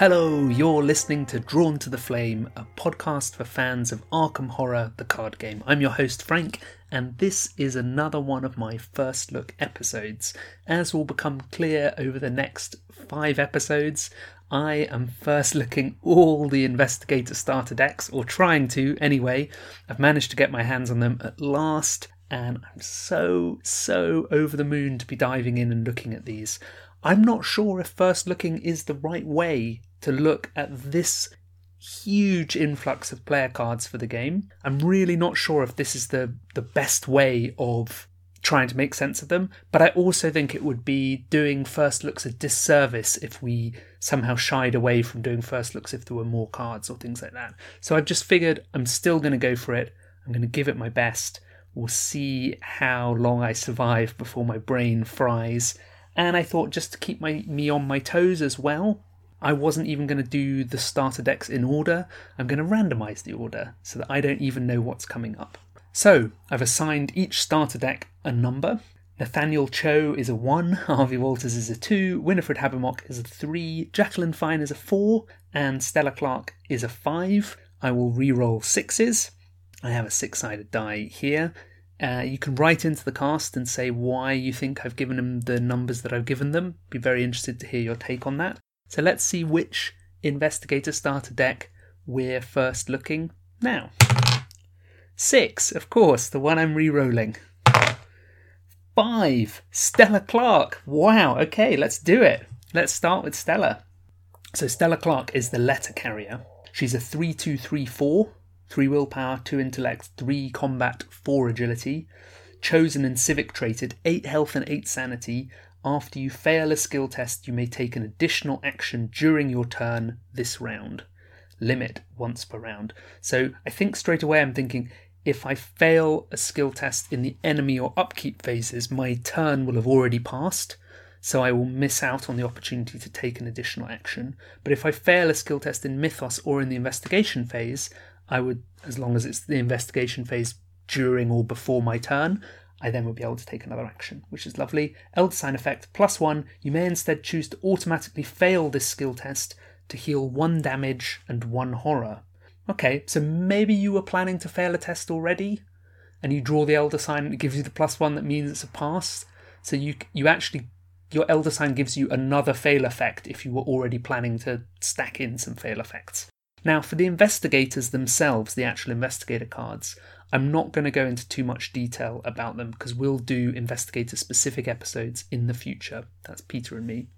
Hello, you're listening to Drawn to the Flame, a podcast for fans of Arkham Horror, the card game. I'm your host, Frank, and this is another one of my first look episodes. As will become clear over the next five episodes, I am first looking all the investigator starter decks, or trying to anyway. I've managed to get my hands on them at last, and I'm so, so over the moon to be diving in and looking at these. I'm not sure if first looking is the right way to look at this huge influx of player cards for the game. I'm really not sure if this is the, the best way of trying to make sense of them, but I also think it would be doing first looks a disservice if we somehow shied away from doing first looks if there were more cards or things like that. So I've just figured I'm still going to go for it. I'm going to give it my best. We'll see how long I survive before my brain fries. And I thought just to keep my, me on my toes as well, I wasn't even going to do the starter decks in order. I'm going to randomize the order so that I don't even know what's coming up. So, I've assigned each starter deck a number. Nathaniel Cho is a 1, Harvey Walters is a 2, Winifred Habbamock is a 3, Jacqueline Fine is a 4, and Stella Clark is a 5. I will re-roll sixes. I have a six sided die here. Uh, you can write into the cast and say why you think I've given them the numbers that I've given them. Be very interested to hear your take on that. So let's see which investigator starter deck we're first looking now. Six, of course, the one I'm re-rolling. Five, Stella Clark. Wow, okay, let's do it. Let's start with Stella. So Stella Clark is the letter carrier. She's a 3234, 3 willpower, 2 intellect, 3 combat, 4 agility. Chosen and civic traded, 8 health and 8 sanity. After you fail a skill test, you may take an additional action during your turn this round. Limit once per round. So I think straight away I'm thinking if I fail a skill test in the enemy or upkeep phases, my turn will have already passed, so I will miss out on the opportunity to take an additional action. But if I fail a skill test in Mythos or in the investigation phase, I would, as long as it's the investigation phase during or before my turn, I then would be able to take another action, which is lovely. Elder Sign effect plus one. You may instead choose to automatically fail this skill test to heal one damage and one horror. Okay, so maybe you were planning to fail a test already, and you draw the Elder Sign and it gives you the plus one that means it's a pass. So you you actually your Elder Sign gives you another fail effect if you were already planning to stack in some fail effects. Now, for the investigators themselves, the actual investigator cards, I'm not going to go into too much detail about them because we'll do investigator specific episodes in the future. That's Peter and me.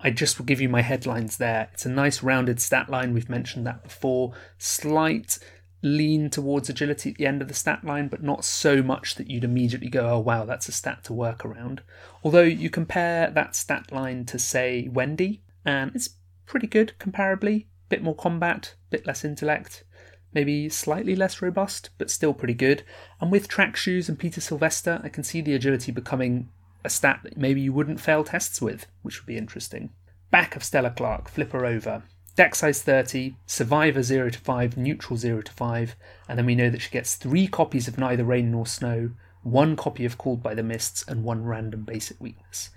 I just will give you my headlines there. It's a nice rounded stat line. We've mentioned that before. Slight lean towards agility at the end of the stat line, but not so much that you'd immediately go, oh wow, that's a stat to work around. Although you compare that stat line to, say, Wendy, and it's pretty good comparably. Bit more combat, bit less intellect, maybe slightly less robust, but still pretty good. And with track shoes and Peter Sylvestre, I can see the agility becoming a stat that maybe you wouldn't fail tests with, which would be interesting. Back of Stella Clark, flip her over. Deck size 30, Survivor 0 to 5, Neutral 0 to 5, and then we know that she gets three copies of Neither Rain Nor Snow, one copy of Called by the Mists, and one random basic weakness.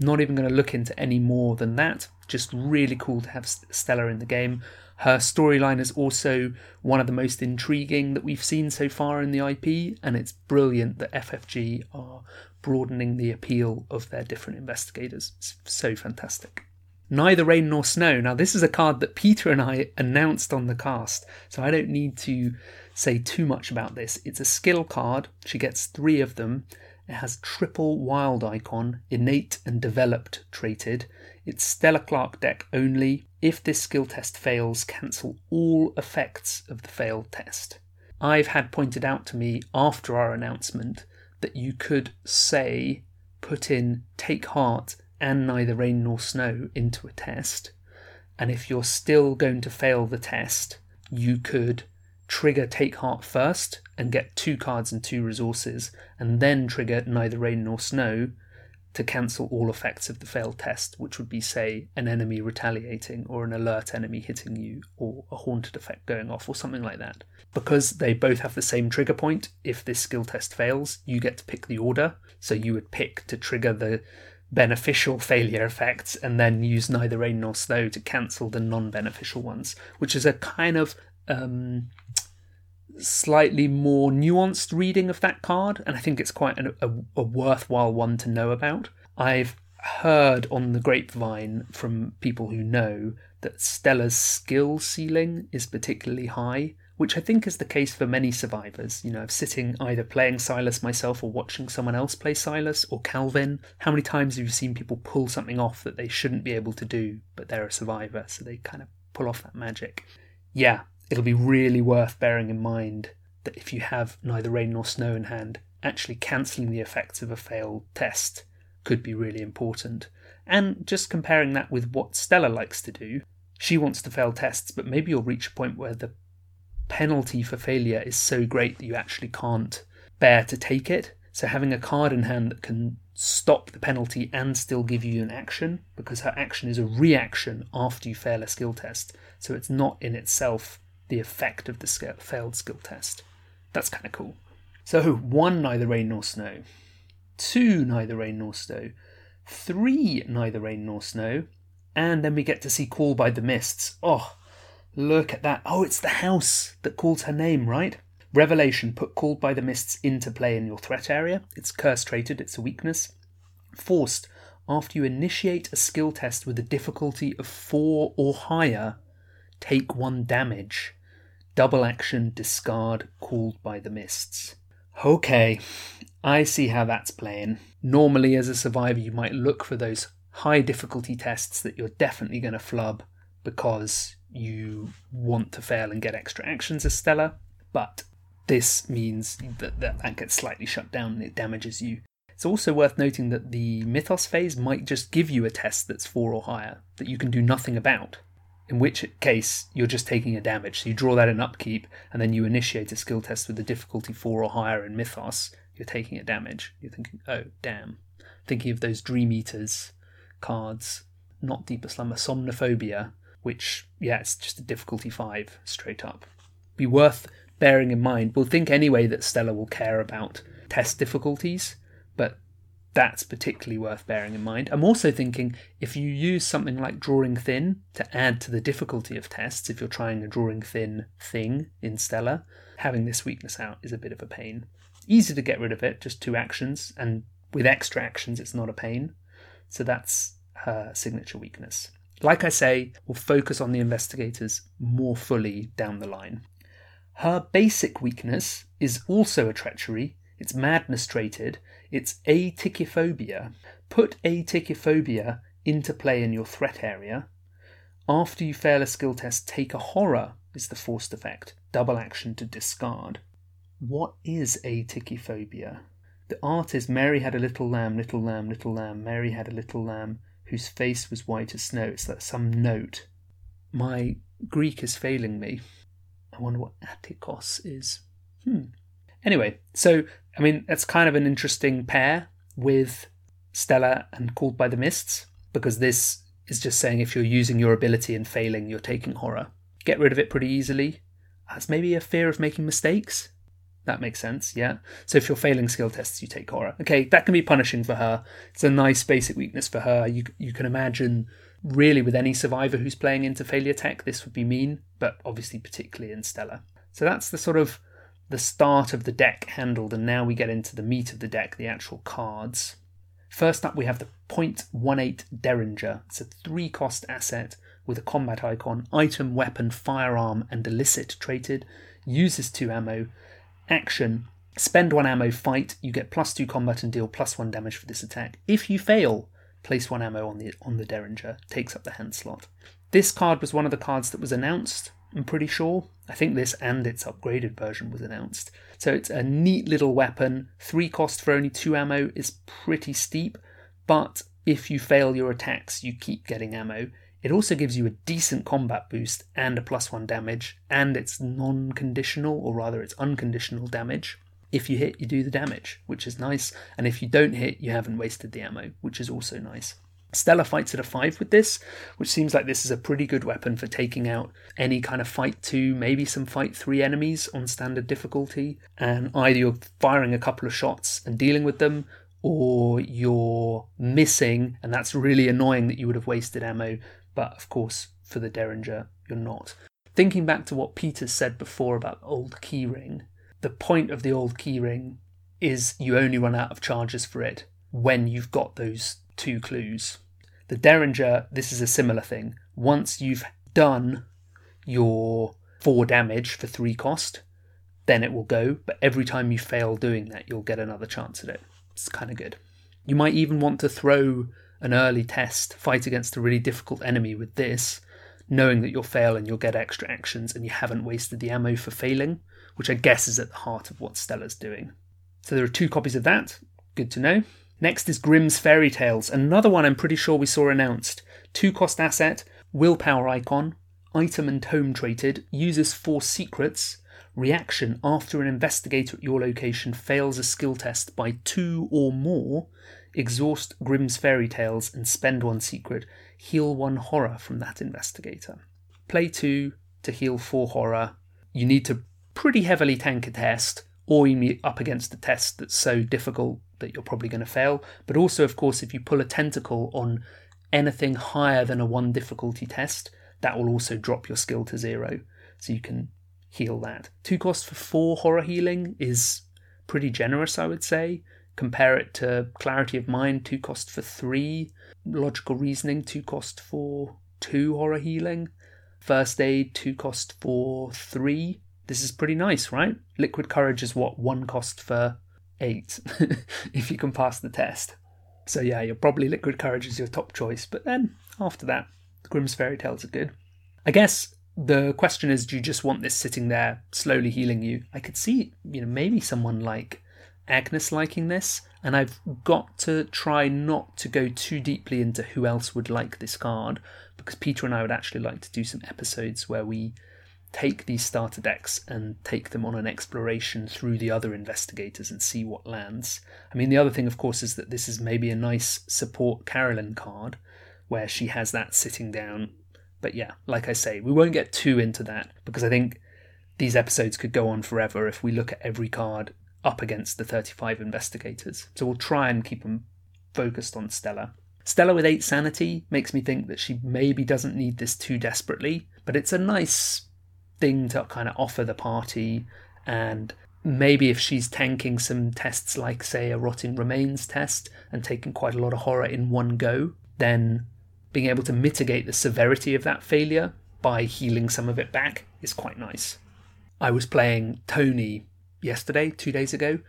Not even going to look into any more than that. Just really cool to have Stella in the game. Her storyline is also one of the most intriguing that we've seen so far in the IP, and it's brilliant that FFG are broadening the appeal of their different investigators. It's so fantastic. Neither Rain Nor Snow. Now, this is a card that Peter and I announced on the cast, so I don't need to say too much about this. It's a skill card, she gets three of them. It has triple wild icon, innate and developed traded. It's Stella Clark deck only. If this skill test fails, cancel all effects of the failed test. I've had pointed out to me after our announcement that you could say put in take heart and neither rain nor snow into a test. And if you're still going to fail the test, you could trigger Take Heart first and get two cards and two resources, and then trigger Neither Rain Nor Snow to cancel all effects of the failed test, which would be, say, an enemy retaliating, or an alert enemy hitting you, or a haunted effect going off, or something like that. Because they both have the same trigger point, if this skill test fails, you get to pick the order. So you would pick to trigger the beneficial failure effects and then use neither rain nor snow to cancel the non beneficial ones, which is a kind of um, slightly more nuanced reading of that card, and I think it's quite an, a, a worthwhile one to know about. I've heard on the grapevine from people who know that Stella's skill ceiling is particularly high, which I think is the case for many survivors. You know, of sitting either playing Silas myself or watching someone else play Silas or Calvin. How many times have you seen people pull something off that they shouldn't be able to do, but they're a survivor, so they kind of pull off that magic? Yeah, it'll be really worth bearing in mind that if you have neither rain nor snow in hand, actually cancelling the effects of a failed test could be really important. And just comparing that with what Stella likes to do, she wants to fail tests, but maybe you'll reach a point where the penalty for failure is so great that you actually can't bear to take it. So having a card in hand that can stop the penalty and still give you an action, because her action is a reaction after you fail a skill test. So it's not in itself the effect of the failed skill test. That's kind of cool. So one neither rain nor snow two neither rain nor snow, three neither rain nor snow, and then we get to see Call by the Mists. Oh, look at that. Oh, it's the house that calls her name, right? Revelation put Called by the Mists into play in your threat area. It's curse traded, it's a weakness. Forced, after you initiate a skill test with a difficulty of 4 or higher, take 1 damage. Double action, discard, Called by the Mists. Okay, I see how that's playing. Normally, as a survivor, you might look for those high difficulty tests that you're definitely going to flub because you want to fail and get extra actions as Stella, but this means that that, that gets slightly shut down and it damages you. It's also worth noting that the Mythos phase might just give you a test that's 4 or higher that you can do nothing about, in which case you're just taking a damage. So you draw that in upkeep and then you initiate a skill test with a difficulty 4 or higher in Mythos, you're taking a damage. You're thinking, oh, damn. Thinking of those Dream Eaters cards, not Deeper Slumber, Somnophobia, which, yeah, it's just a difficulty 5 straight up. Be worth bearing in mind. We'll think anyway that Stella will care about test difficulties, but that's particularly worth bearing in mind. I'm also thinking if you use something like drawing thin to add to the difficulty of tests, if you're trying a drawing thin thing in Stella, having this weakness out is a bit of a pain. Easy to get rid of it, just two actions, and with extra actions, it's not a pain. So that's her signature weakness. Like I say, we'll focus on the investigators more fully down the line. Her basic weakness is also a treachery. It's madness traded. It's atychiphobia. Put atychiphobia into play in your threat area. After you fail a skill test, take a horror is the forced effect. Double action to discard. What is atychiphobia? The artist Mary had a little lamb, little lamb, little lamb. Mary had a little lamb whose face was white as snow. It's that some note. My Greek is failing me. I wonder what atikos is. Hmm. Anyway, so I mean that's kind of an interesting pair with Stella and Called by the Mists because this is just saying if you're using your ability and failing, you're taking horror. Get rid of it pretty easily. That's maybe a fear of making mistakes. That makes sense, yeah. So if you're failing skill tests, you take horror. Okay, that can be punishing for her. It's a nice basic weakness for her. You you can imagine really with any survivor who's playing into failure tech, this would be mean, but obviously particularly in Stella. So that's the sort of the start of the deck handled, and now we get into the meat of the deck, the actual cards. First up, we have the 0.18 Derringer. It's a three cost asset with a combat icon, item, weapon, firearm, and illicit traded. Uses two ammo, action, spend one ammo, fight, you get plus two combat and deal plus one damage for this attack. If you fail, place one ammo on the on the Derringer, takes up the hand slot. This card was one of the cards that was announced, I'm pretty sure. I think this and its upgraded version was announced. So it's a neat little weapon. Three cost for only two ammo is pretty steep, but if you fail your attacks, you keep getting ammo. It also gives you a decent combat boost and a plus one damage, and it's non conditional, or rather, it's unconditional damage. If you hit, you do the damage, which is nice, and if you don't hit, you haven't wasted the ammo, which is also nice. Stella fights at a 5 with this, which seems like this is a pretty good weapon for taking out any kind of fight 2, maybe some fight 3 enemies on standard difficulty. And either you're firing a couple of shots and dealing with them, or you're missing, and that's really annoying that you would have wasted ammo. But of course, for the Derringer, you're not. Thinking back to what Peter said before about old keyring, the point of the old keyring is you only run out of charges for it when you've got those two clues. The Derringer, this is a similar thing. Once you've done your four damage for three cost, then it will go. But every time you fail doing that, you'll get another chance at it. It's kind of good. You might even want to throw an early test, fight against a really difficult enemy with this, knowing that you'll fail and you'll get extra actions and you haven't wasted the ammo for failing, which I guess is at the heart of what Stella's doing. So there are two copies of that. Good to know. Next is Grimm's Fairy Tales, another one I'm pretty sure we saw announced. Two cost asset, willpower icon, item and tome traded, uses four secrets. Reaction after an investigator at your location fails a skill test by two or more, exhaust Grimm's Fairy Tales and spend one secret, heal one horror from that investigator. Play two to heal four horror. You need to pretty heavily tank a test, or you meet up against a test that's so difficult that you're probably going to fail. But also, of course, if you pull a tentacle on anything higher than a one difficulty test, that will also drop your skill to zero. So you can heal that. Two cost for four horror healing is pretty generous, I would say. Compare it to Clarity of Mind, two cost for three. Logical Reasoning, two cost for two horror healing. First Aid, two cost for three. This is pretty nice, right? Liquid Courage is what, one cost for eight, if you can pass the test. So yeah, you're probably Liquid Courage is your top choice, but then after that, the Grimm's Fairy Tales are good. I guess the question is, do you just want this sitting there slowly healing you? I could see, you know, maybe someone like Agnes liking this, and I've got to try not to go too deeply into who else would like this card, because Peter and I would actually like to do some episodes where we take these starter decks and take them on an exploration through the other investigators and see what lands. I mean, the other thing, of course, is that this is maybe a nice support Carolyn card where she has that sitting down. But yeah, like I say, we won't get too into that because I think these episodes could go on forever if we look at every card up against the 35 investigators. So we'll try and keep them focused on Stella. Stella with 8 sanity makes me think that she maybe doesn't need this too desperately, but it's a nice thing to kind of offer the party. And maybe if she's tanking some tests, like, say, a Rotting Remains test, and taking quite a lot of horror in one go, then being able to mitigate the severity of that failure by healing some of it back is quite nice. I was playing Tony yesterday, two days ago,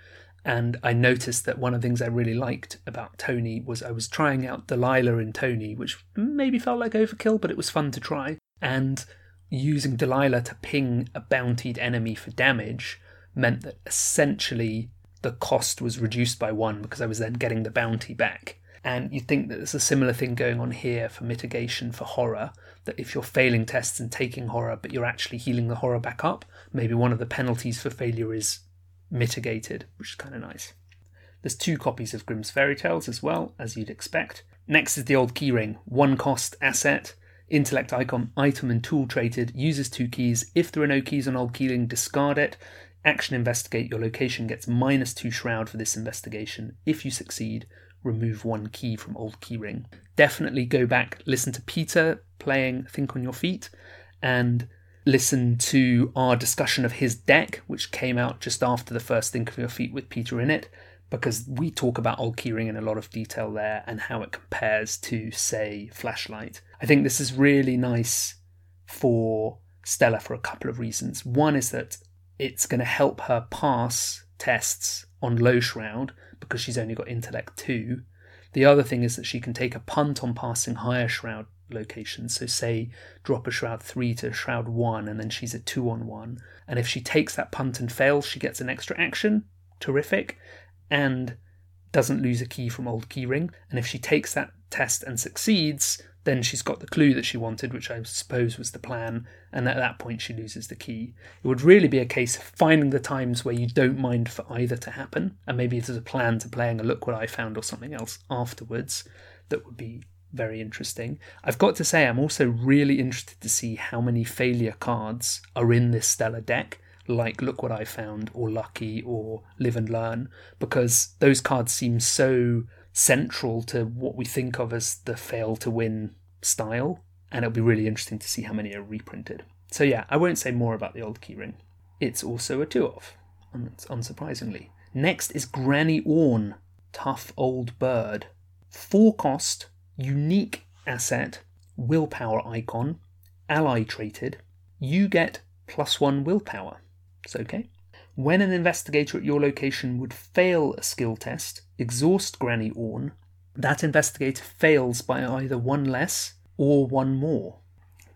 and I noticed that one of the things I really liked about Tony was I was trying out Delilah in Tony, which maybe felt like overkill, but it was fun to try. And using Delilah to ping a bountied enemy for damage meant that essentially the cost was reduced by one because I was then getting the bounty back. And you'd think that there's a similar thing going on here for mitigation for horror, that if you're failing tests and taking horror, but you're actually healing the horror back up, maybe one of the penalties for failure is mitigated, which is kind of nice. There's two copies of Grimm's Fairy Tales as well, as you'd expect. Next is the old keyring, one cost asset. Intellect icon, item and tool traded, uses two keys. If there are no keys on old keyring, discard it. Action investigate, your location gets minus two shroud for this investigation. If you succeed, remove one key from old keyring. Definitely go back, listen to Peter playing Think on Your Feet, and listen to our discussion of his deck, which came out just after the first Think on Your Feet with Peter in it because we talk about old keyring in a lot of detail there and how it compares to, say, Flashlight. I think this is really nice for Stella for a couple of reasons. One is that it's going to help her pass tests on low shroud because she's only got intellect 2. The other thing is that she can take a punt on passing higher shroud locations. So, say, drop a shroud 3 to shroud 1, and then she's a 2 on 1. And if she takes that punt and fails, she gets an extra action. Terrific and doesn't lose a key from old keyring. And if she takes that test and succeeds, then she's got the clue that she wanted, which I suppose was the plan, and at that point she loses the key. It would really be a case of finding the times where you don't mind for either to happen, and maybe there's a plan to playing a look what I found or something else afterwards that would be very interesting. I've got to say, I'm also really interested to see how many failure cards are in this Stella deck like Look What I Found or Lucky or Live and Learn because those cards seem so central to what we think of as the fail to win style. And it'll be really interesting to see how many are reprinted. So, yeah, I won't say more about the old keyring. It's also a two of, unsurprisingly. Next is Granny Orne, Tough Old Bird. Four cost, unique asset, willpower icon, ally traded. You get plus one willpower. It's okay. When an investigator at your location would fail a skill test, exhaust Granny Orne, that investigator fails by either one less or one more.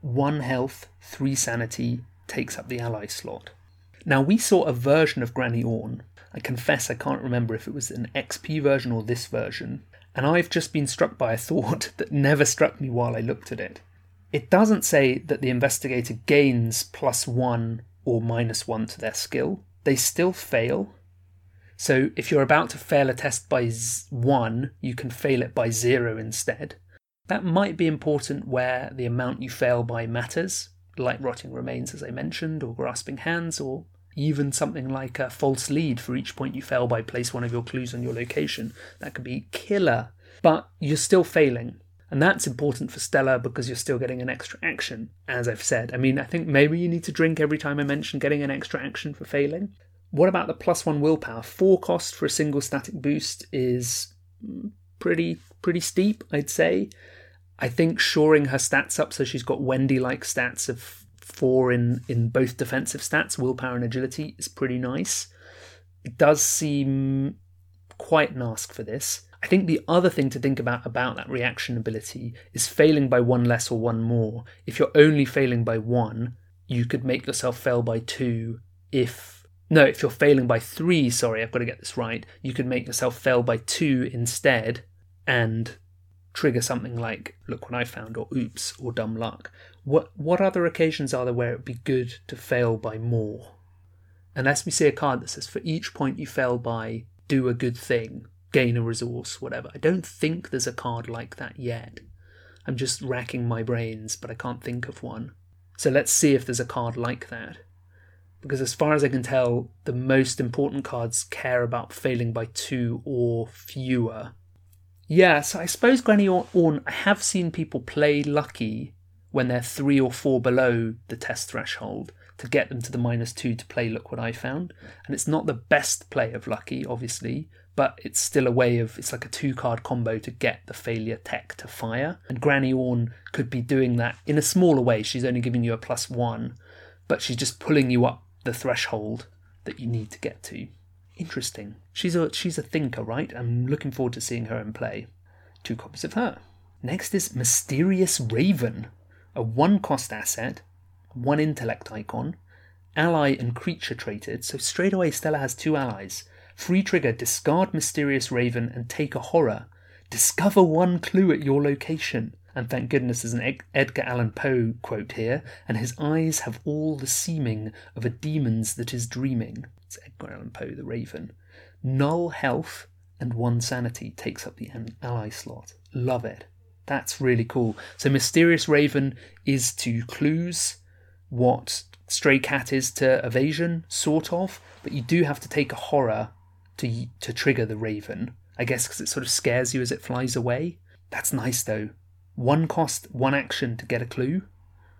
One health, three sanity takes up the ally slot. Now, we saw a version of Granny Orne. I confess I can't remember if it was an XP version or this version, and I've just been struck by a thought that never struck me while I looked at it. It doesn't say that the investigator gains plus one or minus one to their skill, they still fail. So if you're about to fail a test by one, you can fail it by zero instead. That might be important where the amount you fail by matters, like rotting remains, as I mentioned, or grasping hands, or even something like a false lead for each point you fail by place one of your clues on your location. That could be killer, but you're still failing. And that's important for Stella because you're still getting an extra action, as I've said. I mean, I think maybe you need to drink every time I mention getting an extra action for failing. What about the plus one willpower? Four cost for a single static boost is pretty pretty steep, I'd say. I think shoring her stats up so she's got Wendy like stats of four in, in both defensive stats, willpower and agility, is pretty nice. It does seem quite an ask for this. I think the other thing to think about about that reaction ability is failing by one less or one more. If you're only failing by one, you could make yourself fail by two if no, if you're failing by three, sorry, I've got to get this right, you could make yourself fail by two instead and trigger something like look what I found or oops or dumb luck. What what other occasions are there where it'd be good to fail by more? Unless we see a card that says for each point you fail by, do a good thing, gain a resource, whatever. I don't think there's a card like that yet. I'm just racking my brains, but I can't think of one. So let's see if there's a card like that. Because as far as I can tell, the most important cards care about failing by two or fewer yeah, so I suppose Granny Orne, I have seen people play lucky when they're three or four below the test threshold to get them to the minus two to play Look What I Found. And it's not the best play of lucky, obviously, but it's still a way of, it's like a two card combo to get the failure tech to fire. And Granny Orne could be doing that in a smaller way. She's only giving you a plus one, but she's just pulling you up the threshold that you need to get to. Interesting. She's a she's a thinker, right? I'm looking forward to seeing her in play. Two copies of her. Next is Mysterious Raven, a one cost asset, one intellect icon, ally and creature traded, so straight away Stella has two allies. Free trigger, discard Mysterious Raven and take a horror. Discover one clue at your location. And thank goodness there's an Edgar Allan Poe quote here, and his eyes have all the seeming of a demon's that is dreaming. It's Edgar Allan Poe, the Raven. Null health and one sanity takes up the ally slot. Love it. That's really cool. So Mysterious Raven is to clues what Stray Cat is to evasion, sort of, but you do have to take a horror to to trigger the Raven. I guess because it sort of scares you as it flies away. That's nice though. One cost, one action to get a clue.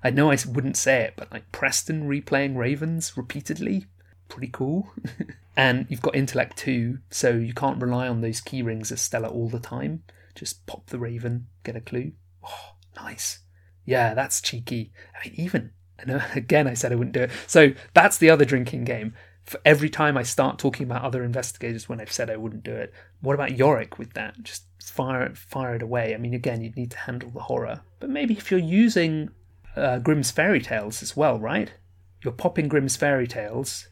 I know I wouldn't say it, but like Preston replaying Ravens repeatedly, pretty cool. and you've got intellect too, so you can't rely on those key rings as Stella all the time. Just pop the raven, get a clue. Oh, nice. Yeah, that's cheeky. I mean, even I know again I said I wouldn't do it. So that's the other drinking game. For every time I start talking about other investigators when I've said I wouldn't do it, what about Yorick with that? Just fire it, fire it away. I mean, again, you'd need to handle the horror, but maybe if you're using uh, Grimm's fairy tales as well, right? You're popping Grimm's fairy tales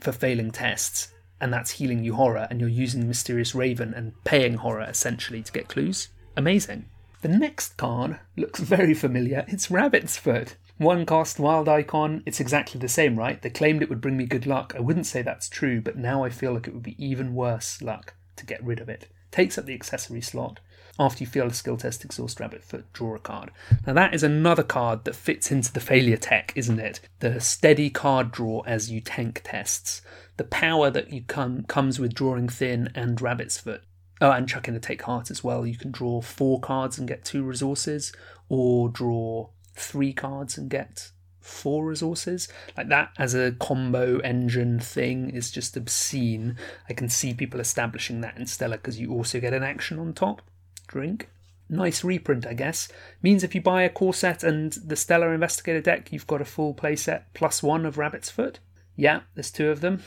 for failing tests, and that's healing you horror, and you're using Mysterious Raven and paying horror essentially to get clues. Amazing. The next card looks very familiar. It's Rabbit's Foot. One cost wild icon, it's exactly the same, right? They claimed it would bring me good luck. I wouldn't say that's true, but now I feel like it would be even worse luck to get rid of it. takes up the accessory slot. After you fail a skill test, exhaust rabbit foot, draw a card. Now that is another card that fits into the failure tech, isn't it? The steady card draw as you tank tests. The power that you come comes with drawing thin and rabbit's foot. Oh, and chucking the take heart as well. You can draw four cards and get two resources, or draw three cards and get four resources. Like that as a combo engine thing is just obscene. I can see people establishing that in Stella because you also get an action on top. Drink. Nice reprint, I guess. Means if you buy a core set and the Stella Investigator deck, you've got a full playset plus one of Rabbit's Foot. Yeah, there's two of them.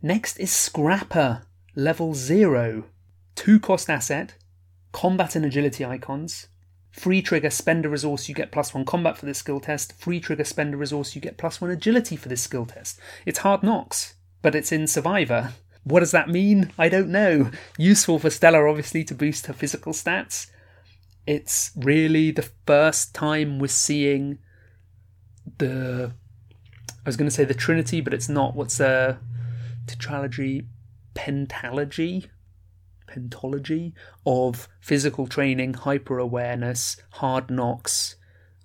Next is Scrapper, level zero. Two cost asset, combat and agility icons, Free trigger, spend a resource, you get plus one combat for this skill test. Free trigger, spend a resource, you get plus one agility for this skill test. It's hard knocks, but it's in Survivor. What does that mean? I don't know. Useful for Stella, obviously, to boost her physical stats. It's really the first time we're seeing the. I was going to say the Trinity, but it's not. What's a tetralogy? Pentalogy? Pentology of physical training, hyper awareness, hard knocks,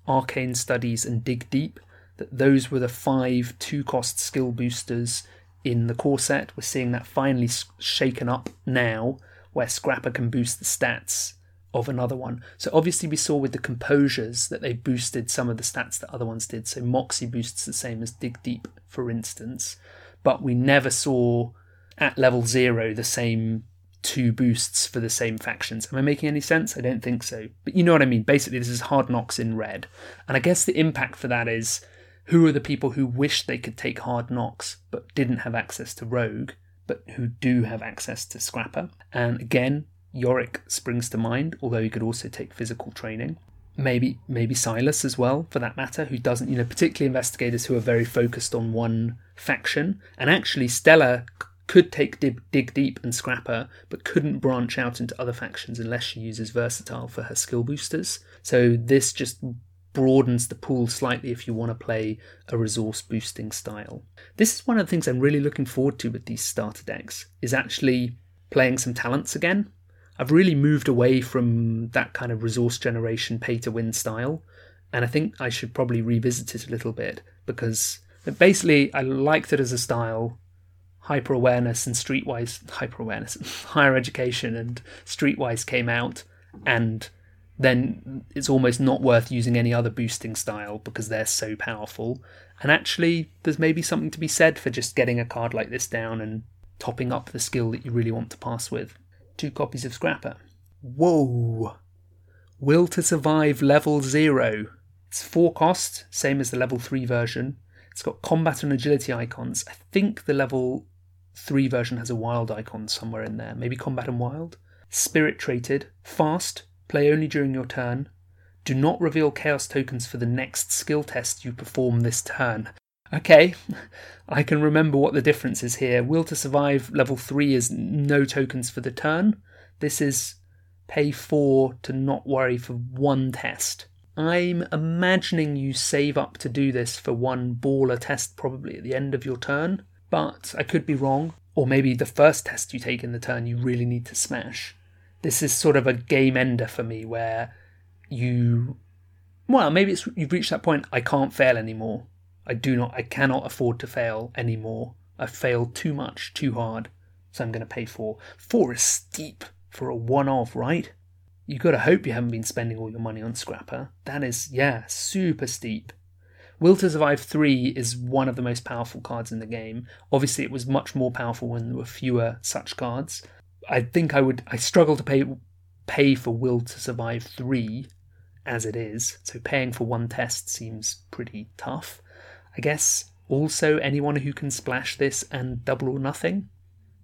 arcane studies, and dig deep. That those were the five two cost skill boosters in the core set. We're seeing that finally shaken up now, where Scrapper can boost the stats of another one. So obviously we saw with the composures that they boosted some of the stats that other ones did. So Moxie boosts the same as Dig Deep, for instance, but we never saw at level zero the same two boosts for the same factions. Am I making any sense? I don't think so. But you know what I mean. Basically, this is Hard Knocks in red. And I guess the impact for that is who are the people who wish they could take Hard Knocks but didn't have access to Rogue, but who do have access to Scrapper? And again, Yorick springs to mind, although he could also take physical training. Maybe maybe Silas as well, for that matter, who doesn't, you know, particularly investigators who are very focused on one faction. And actually, Stella could take dig, dig, Deep and Scrapper, but couldn't branch out into other factions unless she uses Versatile for her skill boosters. So this just broadens the pool slightly if you want to play a resource boosting style. This is one of the things I'm really looking forward to with these starter decks, is actually playing some talents again. I've really moved away from that kind of resource generation pay to win style, and I think I should probably revisit it a little bit because basically I liked it as a style hyper awareness and streetwise hyper awareness higher education and streetwise came out and then it's almost not worth using any other boosting style because they're so powerful. And actually there's maybe something to be said for just getting a card like this down and topping up the skill that you really want to pass with. Two copies of scrapper. Whoa. Will to survive level 0 it's four cost same as the level 3 version. It's got combat and agility icons. I think the level 3 version has a wild icon somewhere in there. Maybe combat and wild. Spirit traded. Fast. Play only during your turn. Do not reveal chaos tokens for the next skill test you perform this turn. Okay, I can remember what the difference is here. Will to survive level 3 is no tokens for the turn. This is pay 4 to not worry for one test. I'm imagining you save up to do this for one baller test probably at the end of your turn but I could be wrong. Or maybe the first test you take in the turn you really need to smash. This is sort of a game ender for me where you. Well, maybe it's you've reached that point. I can't fail anymore. I do not. I cannot afford to fail anymore. I've failed too much, too hard. So I'm going to pay four. Four is steep for a one-off, right? You got to hope you haven't been spending all your money on Scrapper. That is, yeah, super steep. Will to Survive 3 is one of the most powerful cards in the game. Obviously, it was much more powerful when there were fewer such cards. I think I would. I struggle to pay pay for Will to Survive 3 as it is, so paying for one test seems pretty tough. I guess also anyone who can splash this and double or nothing.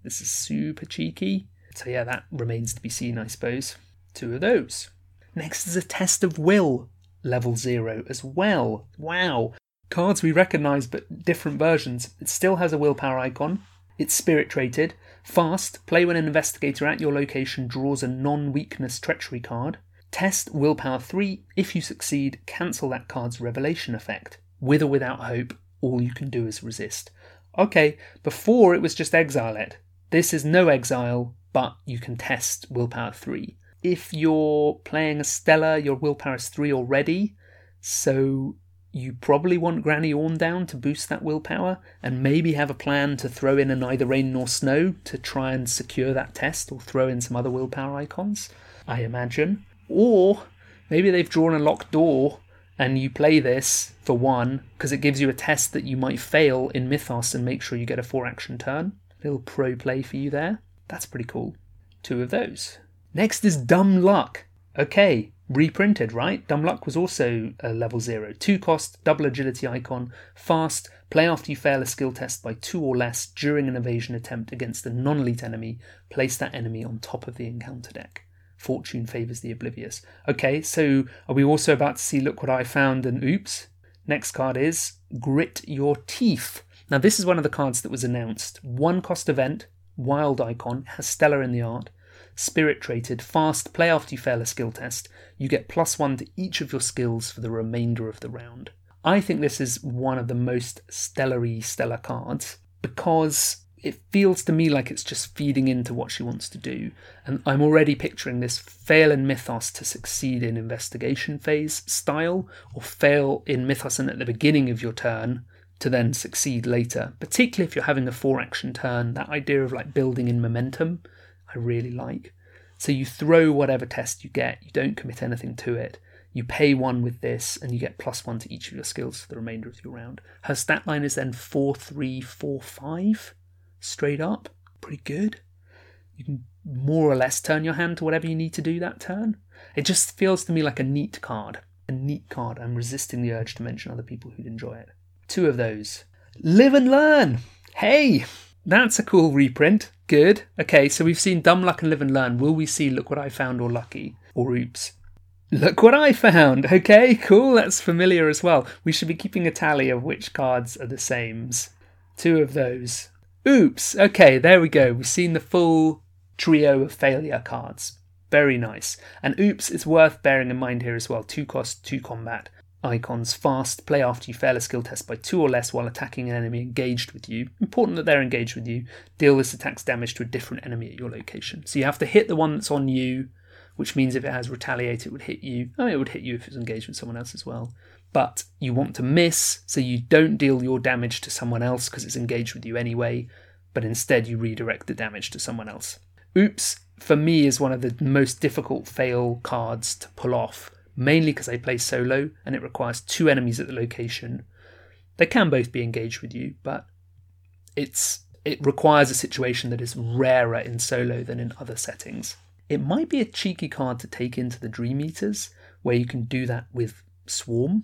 This is super cheeky. So, yeah, that remains to be seen, I suppose. Two of those. Next is a test of will level 0 as well. Wow. Cards we recognise but different versions. It still has a willpower icon. It's spirit traded. Fast, play when an investigator at your location draws a non weakness treachery card. Test willpower 3. If you succeed, cancel that card's revelation effect. With or without hope, all you can do is resist. Okay, before it was just exile it. This is no exile, but you can test willpower 3. If you're playing a Stella, your willpower is 3 already, so you probably want Granny Orne down to boost that willpower, and maybe have a plan to throw in a neither rain nor snow to try and secure that test, or throw in some other willpower icons, I imagine. Or maybe they've drawn a locked door and you play this for one because it gives you a test that you might fail in Mythos and make sure you get a four action turn. A Little pro play for you there. That's pretty cool. Two of those. Next is Dumb Luck. Okay, reprinted, right? Dumb Luck was also a level zero. Two cost, double agility icon, fast, play after you fail a skill test by two or less during an evasion attempt against a non elite enemy. Place that enemy on top of the encounter deck. Fortune favours the oblivious. Okay, so are we also about to see Look What I Found and Oops? Next card is Grit Your Teeth. Now, this is one of the cards that was announced. One cost event, wild icon, has Stella in the art. Spirit traded, fast, play after you fail a skill test. You get plus one to each of your skills for the remainder of the round. I think this is one of the most stellary stellar cards because it feels to me like it's just feeding into what she wants to do. And I'm already picturing this fail in Mythos to succeed in investigation phase style, or fail in Mythos and at the beginning of your turn to then succeed later. Particularly if you're having a four action turn, that idea of like building in momentum, I really like. So you throw whatever test you get, you don't commit anything to it. You pay one with this, and you get plus one to each of your skills for the remainder of your round. Her stat line is then four, three, four, five straight up. Pretty good. You can more or less turn your hand to whatever you need to do that turn. It just feels to me like a neat card. A neat card. I'm resisting the urge to mention other people who'd enjoy it. Two of those. Live and learn! Hey! That's a cool reprint. Good. Okay, so we've seen Dumb Luck and Live and Learn. Will we see Look What I Found or Lucky? Or Oops? Look what I found! Okay, cool, that's familiar as well. We should be keeping a tally of which cards are the sames. Two of those. Oops. Okay, there we go. We've seen the full trio of failure cards. Very nice. And oops, it's worth bearing in mind here as well. Two cost, two combat. Icons fast, play after you fail a skill test by two or less while attacking an enemy engaged with you. Important that they're engaged with you. Deal this attack's damage to a different enemy at your location. So you have to hit the one that's on you, which means if it has retaliate, it would hit you. Oh, it would hit you if it's engaged with someone else as well but you want to miss so you don't deal your damage to someone else because it's engaged with you anyway, but instead you redirect the damage to someone else. Oops, for me, is one of the most difficult fail cards to pull off, mainly because I play solo and it requires two enemies at the location. They can both be engaged with you, but it's it requires a situation that is rarer in solo than in other settings. It might be a cheeky card to take into the Dream Eaters, where you can do that with Swarm,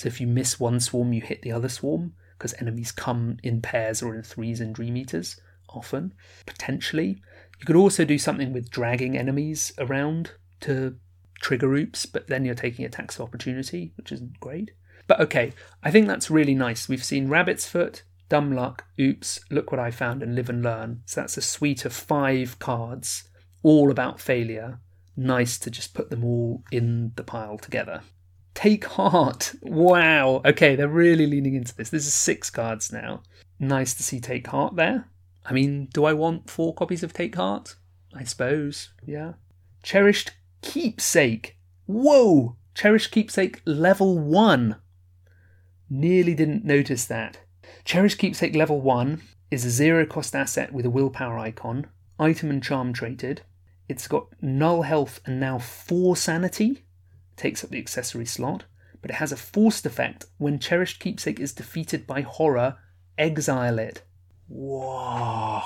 so if you miss one swarm, you hit the other swarm because enemies come in pairs or in threes in Dream Eaters often. Potentially, you could also do something with dragging enemies around to trigger oops, but then you're taking attacks of opportunity, which isn't great. But okay, I think that's really nice. We've seen Rabbit's Foot, Dumb Luck, Oops, Look What I Found, and Live and Learn. So that's a suite of five cards, all about failure. Nice to just put them all in the pile together. Take Heart. Wow. Okay, they're really leaning into this. This is six cards now. Nice to see Take Heart there. I mean, do I want four copies of Take Heart? I suppose, yeah. Cherished Keepsake. Whoa! Cherished Keepsake level 1. Nearly didn't notice that. Cherished Keepsake level 1 is a zero cost asset with a willpower icon, item and charm traded. It's got null health and now 4 sanity takes up the accessory slot, but it has a forced effect. When Cherished Keepsake is defeated by horror, exile it. Whoa.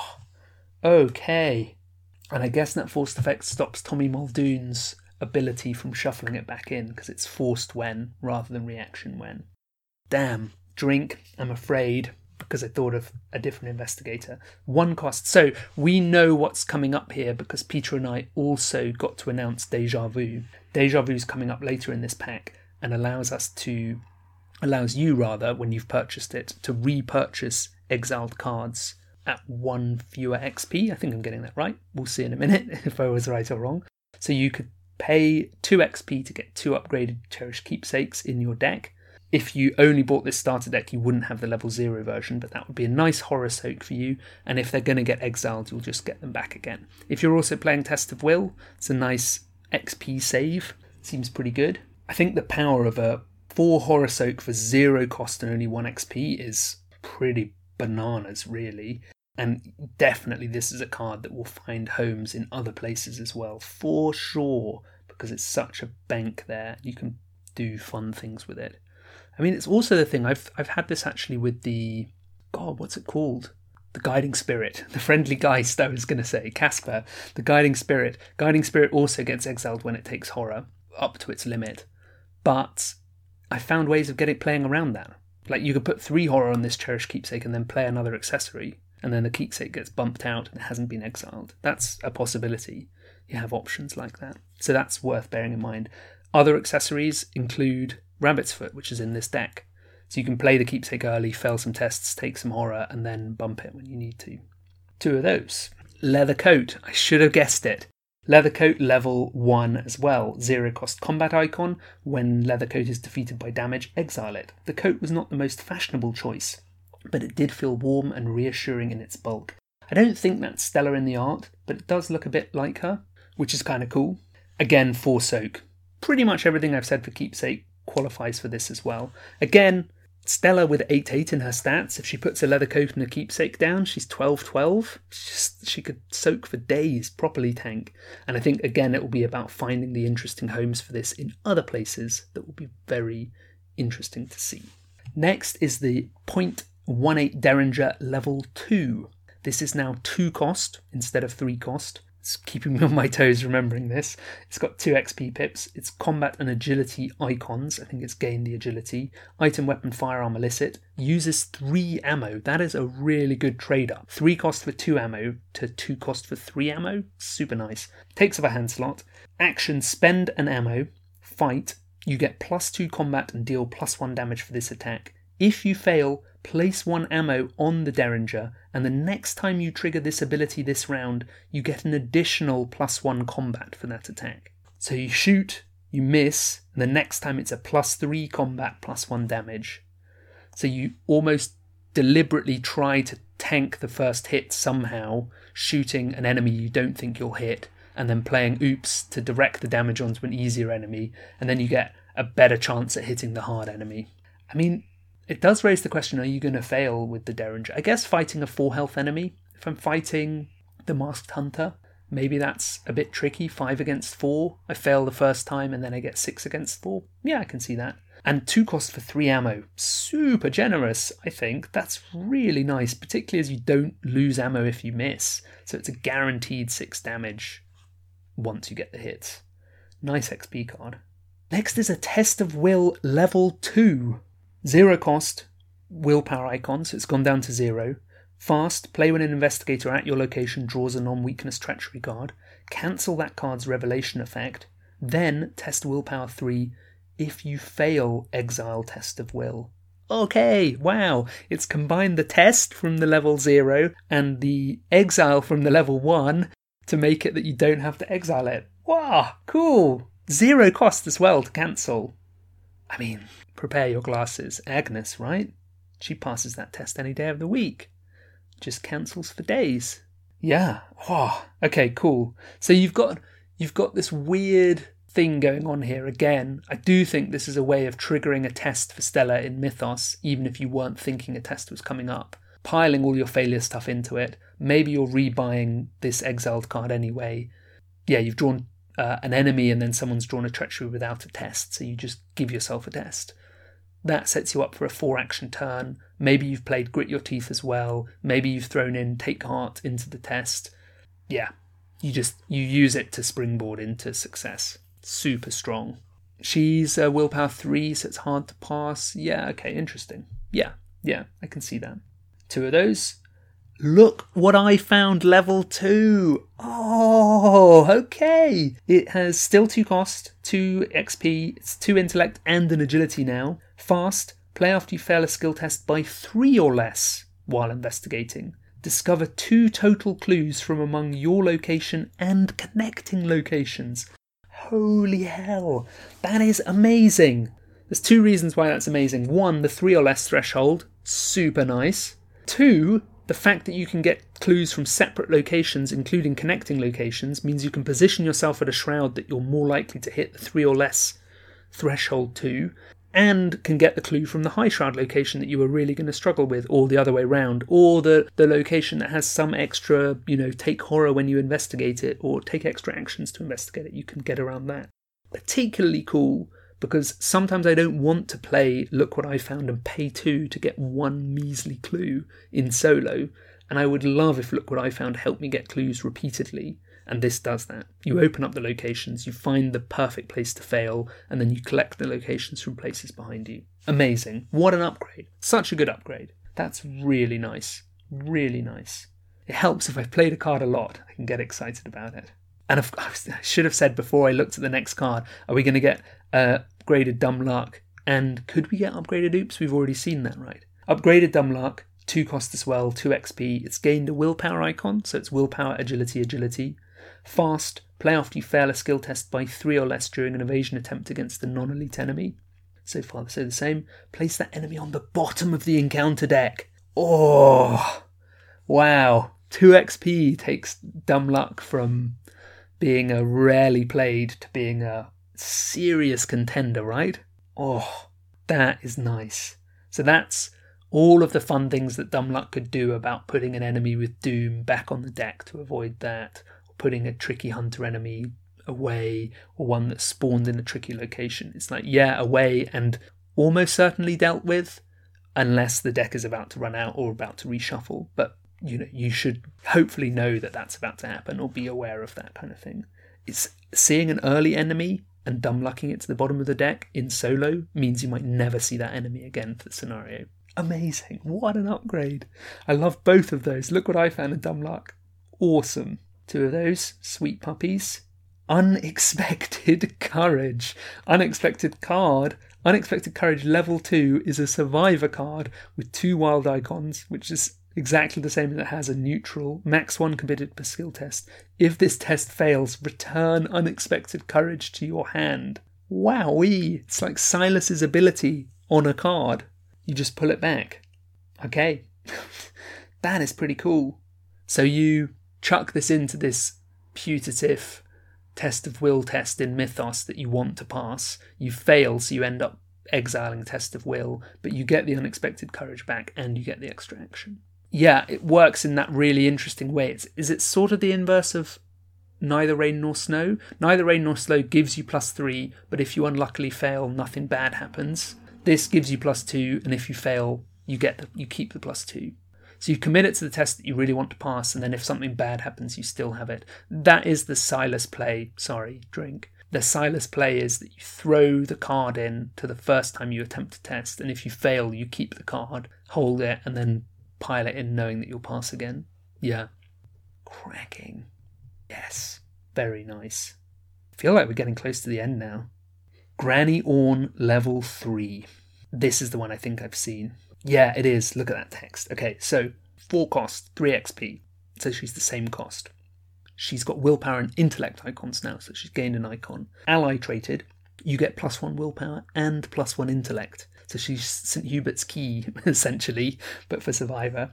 Okay. And I guess that forced effect stops Tommy Muldoon's ability from shuffling it back in because it's forced when rather than reaction when. Damn. Drink, I'm afraid, because I thought of a different investigator. One cost. So we know what's coming up here because Peter and I also got to announce Deja Vu. Deja Vu is coming up later in this pack and allows us to allows you rather when you've purchased it to repurchase exiled cards at one fewer XP. I think I'm getting that right. We'll see in a minute if I was right or wrong. So you could pay 2 XP to get two upgraded cherished keepsakes in your deck If you only bought this starter deck, you wouldn't have the level zero version, but that would be a nice horror soak for you. And if they're going to get exiled, you'll just get them back again. If you're also playing Test of Will, it's a nice XP save. Seems pretty good. I think the power of a four horror soak for zero cost and only one XP is pretty bananas, really. And definitely, this is a card that will find homes in other places as well, for sure, because it's such a bank there. You can do fun things with it. I mean, it's also the thing I've I've had this actually with the God, what's it called? The guiding spirit, the friendly geist. I was going to say Casper, the guiding spirit. Guiding spirit also gets exiled when it takes horror up to its limit, but I found ways of getting playing around that. Like you could put three horror on this cherished keepsake and then play another accessory, and then the keepsake gets bumped out and hasn't been exiled. That's a possibility. You have options like that. So that's worth bearing in mind. Other accessories include Rabbit's Foot, which is in this deck. So you can play the keepsake early, fail some tests, take some horror, and then bump it when you need to. Two of those. Leather Coat. I should have guessed it. Leathercoat level 1 as well. Zero cost combat icon. When Leathercoat is defeated by damage, exile it. The coat was not the most fashionable choice, but it did feel warm and reassuring in its bulk. I don't think that's Stella in the art, but it does look a bit like her, which is kind of cool. Again, for soak. Pretty much everything I've said for keepsake qualifies for this as well. Again, Stella with 8 8 in her stats. If she puts a leather coat and a keepsake down, she's 12 12. She could soak for days, properly tank. And I think, again, it will be about finding the interesting homes for this in other places that will be very interesting to see. Next is the 0.18 Derringer level 2. This is now 2 cost instead of 3 cost. It's keeping me on my toes remembering this. It's got two XP pips. It's combat and agility icons. I think it's gained the agility. Item, weapon, firearm, illicit. Uses three ammo. That is a really good trade up. Three cost for two ammo to two cost for three ammo. Super nice. Takes up a hand slot. Action, spend an ammo. Fight. You get plus two combat and deal plus one damage for this attack. If you fail, place one ammo on the Derringer, and the next time you trigger this ability this round, you get an additional plus one combat for that attack. So you shoot, you miss, and the next time it's a plus three combat, plus one damage. So you almost deliberately try to tank the first hit somehow, shooting an enemy you don't think you'll hit, and then playing oops to direct the damage onto an easier enemy, and then you get a better chance at hitting the hard enemy. I mean, it does raise the question are you going to fail with the Derringer? I guess fighting a four health enemy. If I'm fighting the Masked Hunter, maybe that's a bit tricky. Five against four. I fail the first time and then I get six against four. Yeah, I can see that. And two cost for three ammo. Super generous, I think. That's really nice, particularly as you don't lose ammo if you miss. So it's a guaranteed six damage once you get the hits. Nice XP card. Next is a Test of Will level 2. Zero cost, willpower icon, so it's gone down to zero. Fast, play when an investigator at your location draws a non weakness treachery card. Cancel that card's revelation effect. Then test willpower 3 if you fail exile test of will. Okay, wow, it's combined the test from the level 0 and the exile from the level 1 to make it that you don't have to exile it. Wow, cool. Zero cost as well to cancel. I mean, prepare your glasses. Agnes, right? She passes that test any day of the week. Just cancels for days. Yeah. Oh, okay, cool. So you've got you've got this weird thing going on here again. I do think this is a way of triggering a test for Stella in Mythos, even if you weren't thinking a test was coming up. Piling all your failure stuff into it. Maybe you're rebuying this exiled card anyway. Yeah, you've drawn uh, an enemy and then someone's drawn a treachery without a test, so you just give yourself a test. That sets you up for a four action turn. Maybe you've played Grit Your Teeth as well. Maybe you've thrown in Take Heart into the test. Yeah, you just you use it to springboard into success. Super strong. She's a willpower three, so it's hard to pass. Yeah, okay, interesting. Yeah, yeah, I can see that. Two of those. Look what I found level 2. Oh, okay. It has still 2 cost, 2 XP, it's 2 intellect and an agility now. Fast, play after you fail a skill test by 3 or less while investigating. Discover 2 total clues from among your location and connecting locations. Holy hell, that is amazing. There's two reasons why that's amazing. One, the three or less threshold, super nice. Two, the fact that you can get clues from separate locations, including connecting locations, means you can position yourself at a shroud that you're more likely to hit the three or less threshold to, and can get the clue from the high shroud location that you were really going to struggle with, or the other way round, or the, the location that has some extra, you know, take horror when you investigate it, or take extra actions to investigate it. You can get around that. Particularly cool because sometimes I don't want to play Look What I Found and pay two to get one measly clue in solo, and I would love if Look What I Found helped me get clues repeatedly, and this does that. You open up the locations, you find the perfect place to fail, and then you collect the locations from places behind you. Amazing. What an upgrade. Such a good upgrade. That's really nice. Really nice. It helps if I've played a card a lot, I can get excited about it. And I should have said before I looked at the next card, are we going to get uh, upgraded Dumb Luck? And could we get upgraded Oops? We've already seen that, right? Upgraded Dumb Luck, 2 cost as well, 2 XP. It's gained a willpower icon, so it's willpower, agility, agility. Fast, play after you fail a skill test by 3 or less during an evasion attempt against a non elite enemy. So far, they say the same. Place that enemy on the bottom of the encounter deck. Oh, wow. 2 XP takes Dumb Luck from being a rarely played to being a serious contender, right? Oh, that is nice. So that's all of the fun things that Dumb Luck could do about putting an enemy with Doom back on the deck to avoid that, or putting a tricky hunter enemy away, or one that spawned in a tricky location. It's like, yeah, away and almost certainly dealt with, unless the deck is about to run out or about to reshuffle. But you know, you should hopefully know that that's about to happen or be aware of that kind of thing. It's seeing an early enemy and dumb lucking it to the bottom of the deck in solo means you might never see that enemy again for the scenario. Amazing. What an upgrade. I love both of those. Look what I found in dumb luck. Awesome. Two of those, sweet puppies. Unexpected courage. Unexpected card. Unexpected courage level 2 is a survivor card with two wild icons, which is exactly the same as it has a neutral, max one committed per skill test. If this test fails, return unexpected courage to your hand. Wowee! It's like Silas's ability on a card. You just pull it back. Okay. that is pretty cool. So you chuck this into this putative test of will test in Mythos that you want to pass. You fail, so you end up exiling test of will, but you get the unexpected courage back and you get the extra action yeah, it works in that really interesting way. It's is it sort of the inverse of neither rain nor snow? Neither rain nor snow gives you plus three, but if you unluckily fail, nothing bad happens. This gives you plus two, and if you fail, you get the, you keep the plus two. So you commit it to the test that you really want to pass, and then if something bad happens, you still have it. That is the Silas play. Sorry, drink. The Silas play is that you throw the card in to the first time you attempt to test, and if you fail, you keep the card, hold it, and then pile it in knowing that you'll pass again. Yeah. Cracking. Yes. Very nice. Feel like we're getting close to the end now. Granny Orne level 3. This is the one I think I've seen. Yeah, it is. Look at that text. Okay, so 4 cost, 3 XP. So she's the same cost. She's got willpower and intellect icons now, so she's gained an icon. Ally traded, you get plus 1 willpower and plus 1 intellect. So she's St. Hubert's key, essentially, but for Survivor.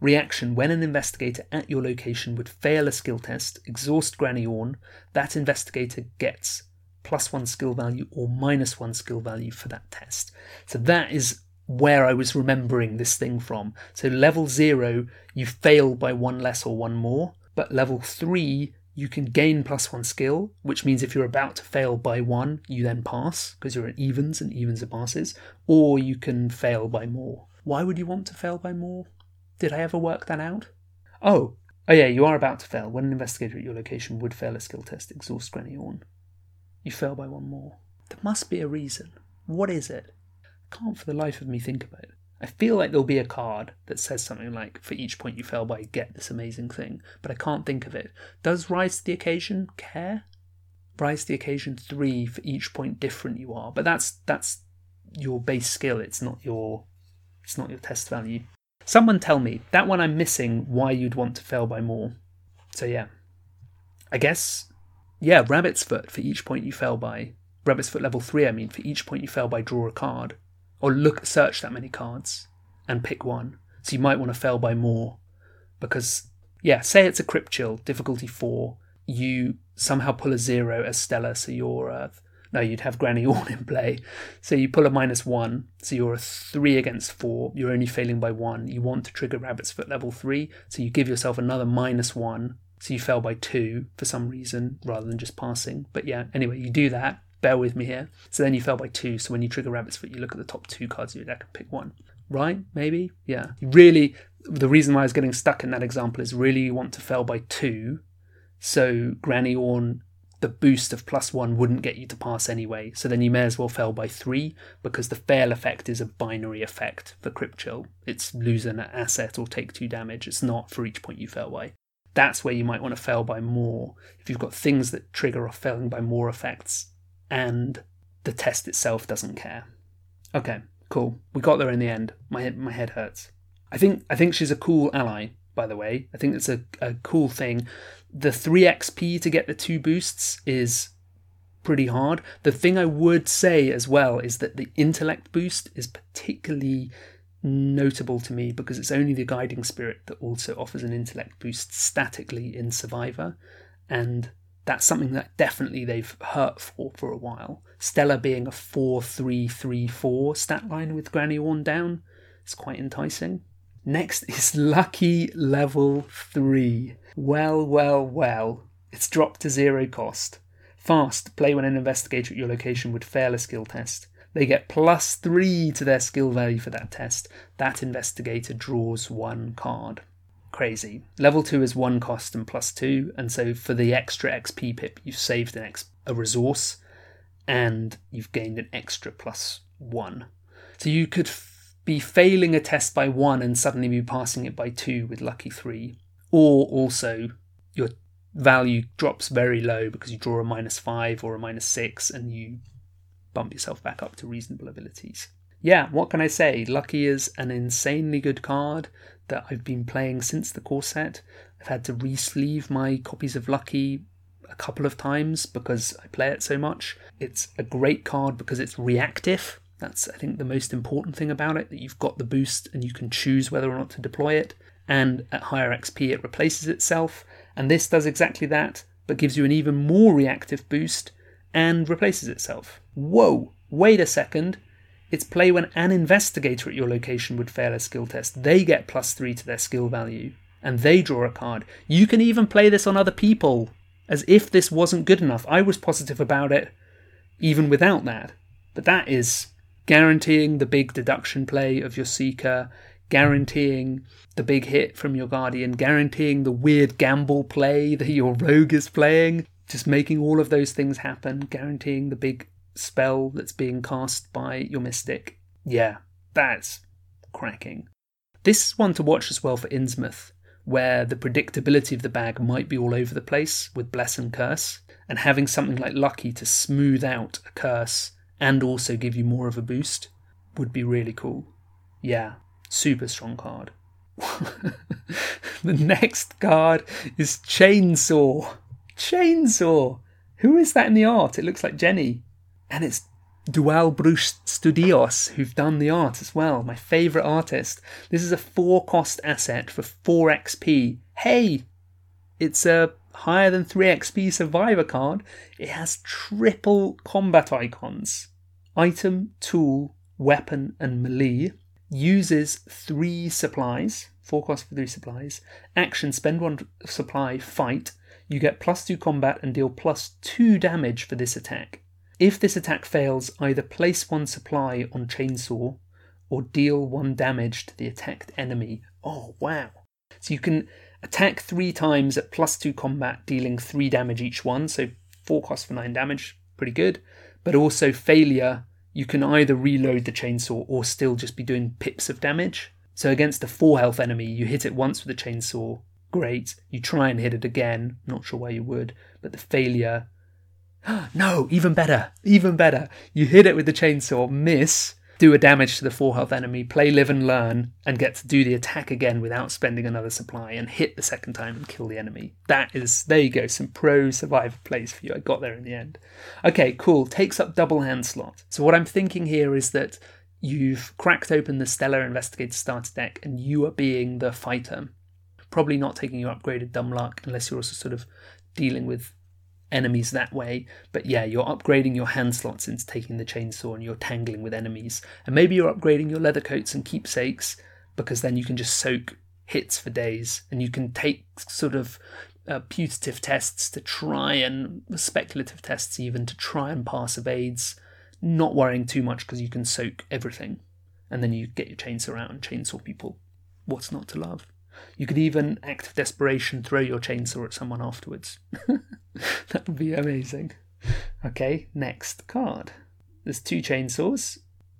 Reaction When an investigator at your location would fail a skill test, exhaust Granny Orne, that investigator gets plus one skill value or minus one skill value for that test. So that is where I was remembering this thing from. So level zero, you fail by one less or one more, but level three, you can gain plus one skill, which means if you're about to fail by one, you then pass because you're at evens and evens are passes, or you can fail by more. Why would you want to fail by more? Did I ever work that out? Oh, oh yeah, you are about to fail. When an investigator at your location would fail a skill test, exhaust Granny Orne, you fail by one more. There must be a reason. What is it? I can't for the life of me think about it. I feel like there'll be a card that says something like, for each point you fail by, get this amazing thing, but I can't think of it. Does Rise to the Occasion care? Rise to the Occasion 3 for each point different you are, but that's that's your base skill, it's not your it's not your test value. Someone tell me, that one I'm missing, why you'd want to fail by more. So yeah. I guess yeah, rabbit's foot for each point you fail by Rabbit's Foot level 3, I mean, for each point you fail by draw a card. Or look, search that many cards and pick one. So you might want to fail by more. Because, yeah, say it's a Crypt Chill, difficulty 4. You somehow pull a 0 as Stella, so you're. a, no, you'd have Granny Orne in play. So you pull a minus 1, so you're a 3 against 4. You're only failing by 1. You want to trigger Rabbit's Foot level 3, so you give yourself another minus 1 so you fell by two for some reason rather than just passing. But yeah, anyway, you do that. Bear with me here. So then you fell by two. So when you trigger Rabbit's Foot, you look at the top two cards of your deck and pick one. Right? Maybe? Yeah. Really, the reason why I was getting stuck in that example is really you want to fail by two. So Granny Orne, the boost of plus one wouldn't get you to pass anyway. So then you may as well fail by three because the fail effect is a binary effect for Crypt Chill. It's lose an asset or take two damage. It's not for each point you fail by that's where you might want to fail by more. If you've got things that trigger off failing by more effects and the test itself doesn't care. Okay, cool. We got there in the end. My my head hurts. I think I think she's a cool ally, by the way. I think it's a, a cool thing. The 3 XP to get the two boosts is pretty hard. The thing I would say as well is that the intellect boost is particularly notable to me because it's only the guiding spirit that also offers an intellect boost statically in Survivor, and that's something that definitely they've hurt for for a while. Stella being a 4 3 3 4 stat line with Granny Orne down is quite enticing. Next is Lucky level 3. Well, well, well. It's dropped to zero cost. Fast, play when an investigator at your location would fail a skill test. They get plus three to their skill value for that test. That investigator draws one card. Crazy. Level two is one cost and plus two, and so for the extra XP pip, you've saved an ex- a resource and you've gained an extra plus one. So you could f- be failing a test by one and suddenly be passing it by two with lucky three, or also your value drops very low because you draw a minus five or a minus six and you bump yourself back up to reasonable abilities. Yeah, what can I say? Lucky is an insanely good card that I've been playing since the core set. I've had to re-sleeve my copies of Lucky a couple of times because I play it so much. It's a great card because it's reactive. That's, I think, the most important thing about it that you've got the boost and you can choose whether or not to deploy it. And at higher XP, it replaces itself. And this does exactly that, but gives you an even more reactive boost and replaces itself. Whoa, wait a second. It's play when an investigator at your location would fail a skill test. They get plus three to their skill value, and they draw a card. You can even play this on other people, as if this wasn't good enough. I was positive about it, even without that. But that is guaranteeing the big deduction play of your Seeker, guaranteeing the big hit from your Guardian, guaranteeing the weird gamble play that your Rogue is playing, just making all of those things happen, guaranteeing the big spell that's being cast by your mystic. Yeah, that's cracking. This is one to watch as well for Innsmouth, where the predictability of the bag might be all over the place with Bless and Curse, and having something like Lucky to smooth out a curse and also give you more of a boost would be really cool. Yeah, super strong card. the next card is Chainsaw. Chainsaw! Who is that in the art? It looks like Jenny. And it's Dual Brush Studios who've done the art as well. My favourite artist. This is a four cost asset for 4 XP. Hey! It's a higher than 3 XP survivor card. It has triple combat icons item, tool, weapon, and melee. Uses three supplies, four cost for three supplies. Action, spend one supply, fight you get plus 2 combat and deal plus 2 damage for this attack. If this attack fails, either place one supply on Chainsaw or deal 1 damage to the attacked enemy. Oh, wow. So you can attack 3 times at plus 2 combat, dealing 3 damage each one, so 4 cost for 9 damage, pretty good. But also, failure, you can either reload the chainsaw or still just be doing pips of damage. So against a 4 health enemy, you hit it once with the chainsaw, great. You try and hit it again, not sure why you would, but the failure. no, even better, even better. You hit it with the chainsaw, miss, do a damage to the 4 health enemy, play live and learn, and get to do the attack again without spending another supply and hit the second time and kill the enemy. That is, there you go, some pro survivor plays for you. I got there in the end. Okay, cool. Takes up double hand slot. So what I'm thinking here is that you've cracked open the Stella Investigator starter deck and you are being the fighter. Probably not taking your upgraded dumb luck unless you're also sort of dealing with enemies that way. But yeah, you're upgrading your hand slots into taking the chainsaw and you're tangling with enemies. And maybe you're upgrading your leather coats and keepsakes because then you can just soak hits for days and you can take sort of uh, putative tests to try and speculative tests even to try and pass evades, not worrying too much because you can soak everything. And then you get your chainsaw out and chainsaw people. What's not to love? You could even, act of desperation, throw your chainsaw at someone afterwards. that would be amazing. Okay, next card. There's two chainsaws.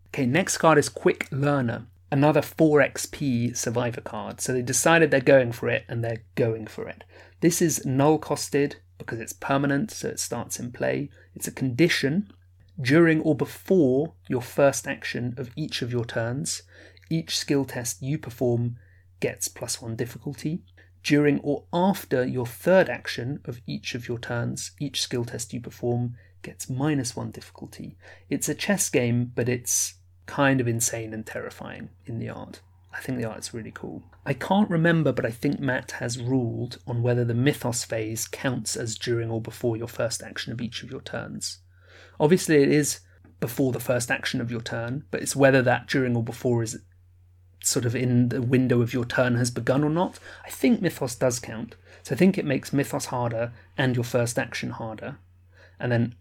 Okay, next card is Quick Learner, another 4 XP survivor card. So they decided they're going for it and they're going for it. This is null costed because it's permanent, so it starts in play. It's a condition during or before your first action of each of your turns. Each skill test you perform gets plus one difficulty. During or after your third action of each of your turns, each skill test you perform gets minus one difficulty. It's a chess game, but it's kind of insane and terrifying in the art. I think the art's really cool. I can't remember, but I think Matt has ruled on whether the mythos phase counts as during or before your first action of each of your turns. Obviously, it is before the first action of your turn, but it's whether that during or before is sort of in the window of your turn has begun or not. I think Mythos does count. So I think it makes Mythos harder and your first action harder. And then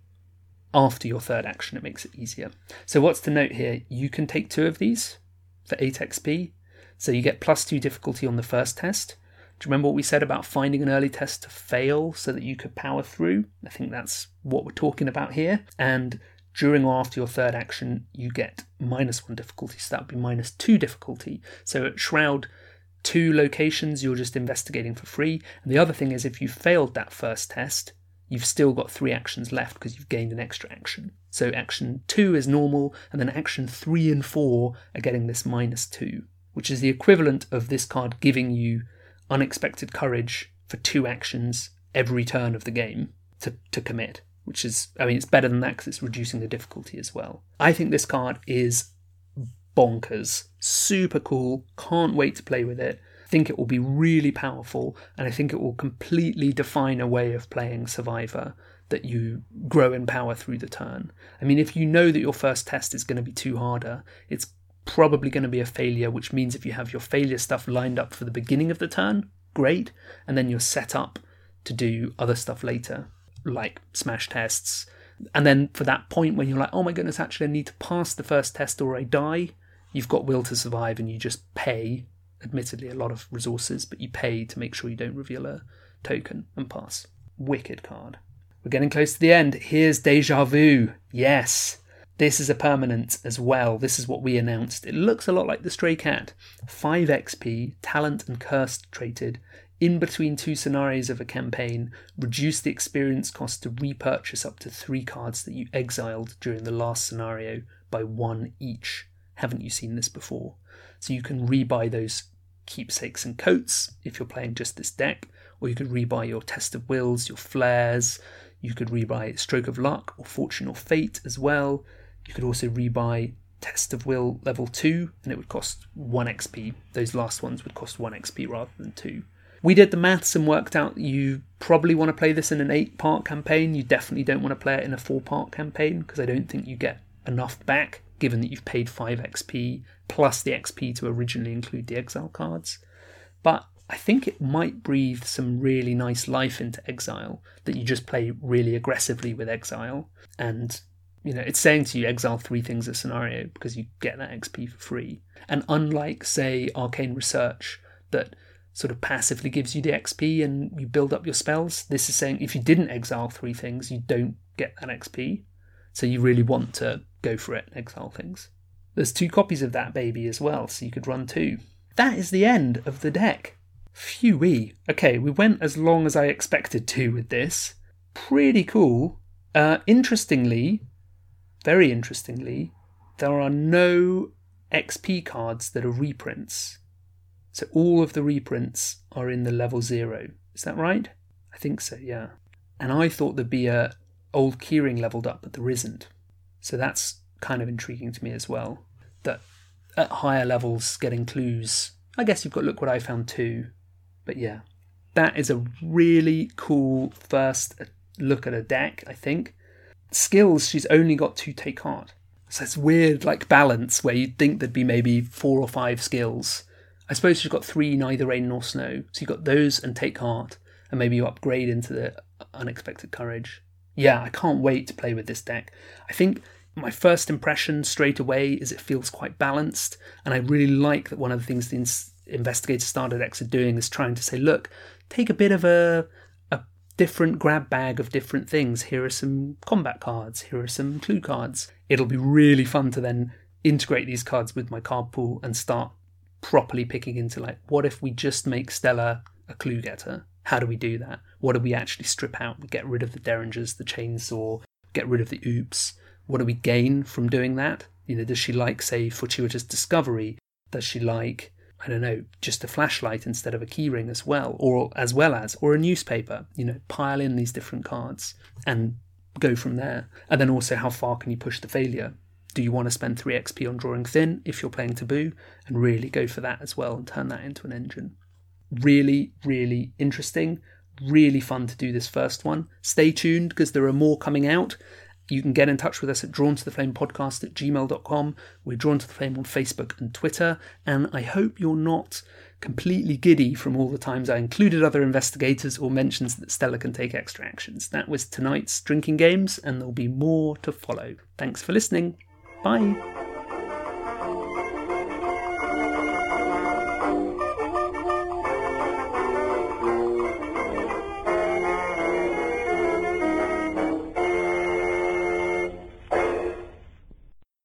after your third action, it makes it easier. So what's to note here? You can take two of these for 8 XP. So you get plus 2 difficulty on the first test. Do you remember what we said about finding an early test to fail so that you could power through? I think that's what we're talking about here. And during or after your third action, you get minus one difficulty, so that would be minus two difficulty. So at Shroud, two locations you're just investigating for free. And the other thing is, if you failed that first test, you've still got three actions left because you've gained an extra action. So action two is normal, and then action three and four are getting this minus two, which is the equivalent of this card giving you unexpected courage for two actions every turn of the game to, to commit which is, I mean, it's better than that because it's reducing the difficulty as well. I think this card is bonkers, super cool, can't wait to play with it. Think it will be really powerful, and I think it will completely define a way of playing Survivor that you grow in power through the turn. I mean, if you know that your first test is going to be too harder, it's probably going to be a failure, which means if you have your failure stuff lined up for the beginning of the turn, great, and then you're set up to do other stuff later like smash tests. And then for that point when you're like, oh my goodness, actually I need to pass the first test or I die, you've got will to survive and you just pay, admittedly a lot of resources, but you pay to make sure you don't reveal a token and pass. Wicked card. We're getting close to the end. Here's Deja Vu. Yes. This is a permanent as well. This is what we announced. It looks a lot like the Stray Cat. 5 XP, talent and cursed traded, in between two scenarios of a campaign, reduce the experience cost to repurchase up to three cards that you exiled during the last scenario by one each. Haven't you seen this before? So you can rebuy those keepsakes and coats if you're playing just this deck, or you could rebuy your Test of Wills, your Flares, you could rebuy Stroke of Luck or Fortune or Fate as well. You could also rebuy Test of Will level 2, and it would cost 1 XP. Those last ones would cost 1 XP rather than 2. We did the maths and worked out you probably want to play this in an eight part campaign. You definitely don't want to play it in a four part campaign because I don't think you get enough back given that you've paid 5 XP plus the XP to originally include the exile cards. But I think it might breathe some really nice life into Exile that you just play really aggressively with Exile. And, you know, it's saying to you, exile three things a scenario because you get that XP for free. And unlike, say, Arcane Research, that sort of passively gives you the XP and you build up your spells. This is saying if you didn't exile three things, you don't get that XP. So you really want to go for it and exile things. There's two copies of that baby as well, so you could run two. That is the end of the deck. Phew Okay, we went as long as I expected to with this. Pretty cool. Uh, interestingly, very interestingly, there are no XP cards that are reprints. So all of the reprints are in the level zero. Is that right? I think so, yeah. And I thought there'd be a old keyring leveled up, but there isn't. So that's kind of intriguing to me as well. That at higher levels, getting clues. I guess you've got look what I found too. But yeah, that is a really cool first look at a deck, I think. Skills, she's only got two take heart. So it's weird, like balance, where you'd think there'd be maybe four or five skills. I suppose you've got three neither rain nor snow. So you've got those and take heart, and maybe you upgrade into the unexpected courage. Yeah, I can't wait to play with this deck. I think my first impression straight away is it feels quite balanced, and I really like that one of the things the investigator starter decks are doing is trying to say, look, take a bit of a a different grab bag of different things. Here are some combat cards. Here are some clue cards. It'll be really fun to then integrate these cards with my card pool and start properly picking into like, what if we just make Stella a clue getter? How do we do that? What do we actually strip out? We get rid of the derringers, the chainsaw, get rid of the oops. What do we gain from doing that? You know, does she like, say, fortuitous discovery? Does she like I don't know, just a flashlight instead of a keyring as well, or as well as, or a newspaper. You know, pile in these different cards and go from there. And then also, how far can you push the failure? Do you want to spend 3 XP on drawing thin if you're playing taboo and really go for that as well and turn that into an engine? Really, really interesting. Really fun to do this first one. Stay tuned because there are more coming out. You can get in touch with us at drawn to the flame podcast at gmail.com. We're drawn to the flame on Facebook and Twitter. And I hope you're not completely giddy from all the times I included other investigators or mentions that Stella can take extra actions. That was tonight's drinking games, and there'll be more to follow. Thanks for listening. Bye.